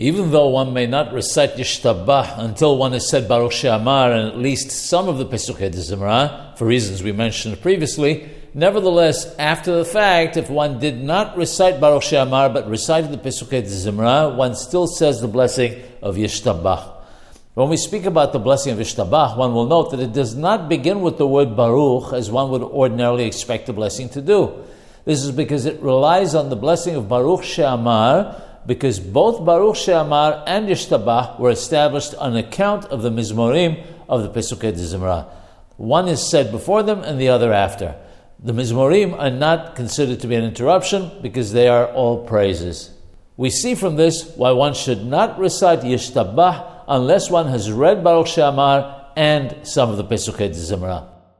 Even though one may not recite Yishtabah until one has said Baruch She'amar and at least some of the Pesukei Zimra, for reasons we mentioned previously, nevertheless, after the fact, if one did not recite Baruch She'amar but recited the Pesukei Zimra, one still says the blessing of Yishtabah. When we speak about the blessing of Yishtabah, one will note that it does not begin with the word Baruch as one would ordinarily expect the blessing to do. This is because it relies on the blessing of Baruch She'amar, because both Baruch She'amar and Yishtabah were established on account of the Mizmorim of the Pesukei Zimra. One is said before them and the other after. The Mizmorim are not considered to be an interruption because they are all praises. We see from this why one should not recite Yishtabah unless one has read Baruch She'amar and some of the Pesukei Zimra.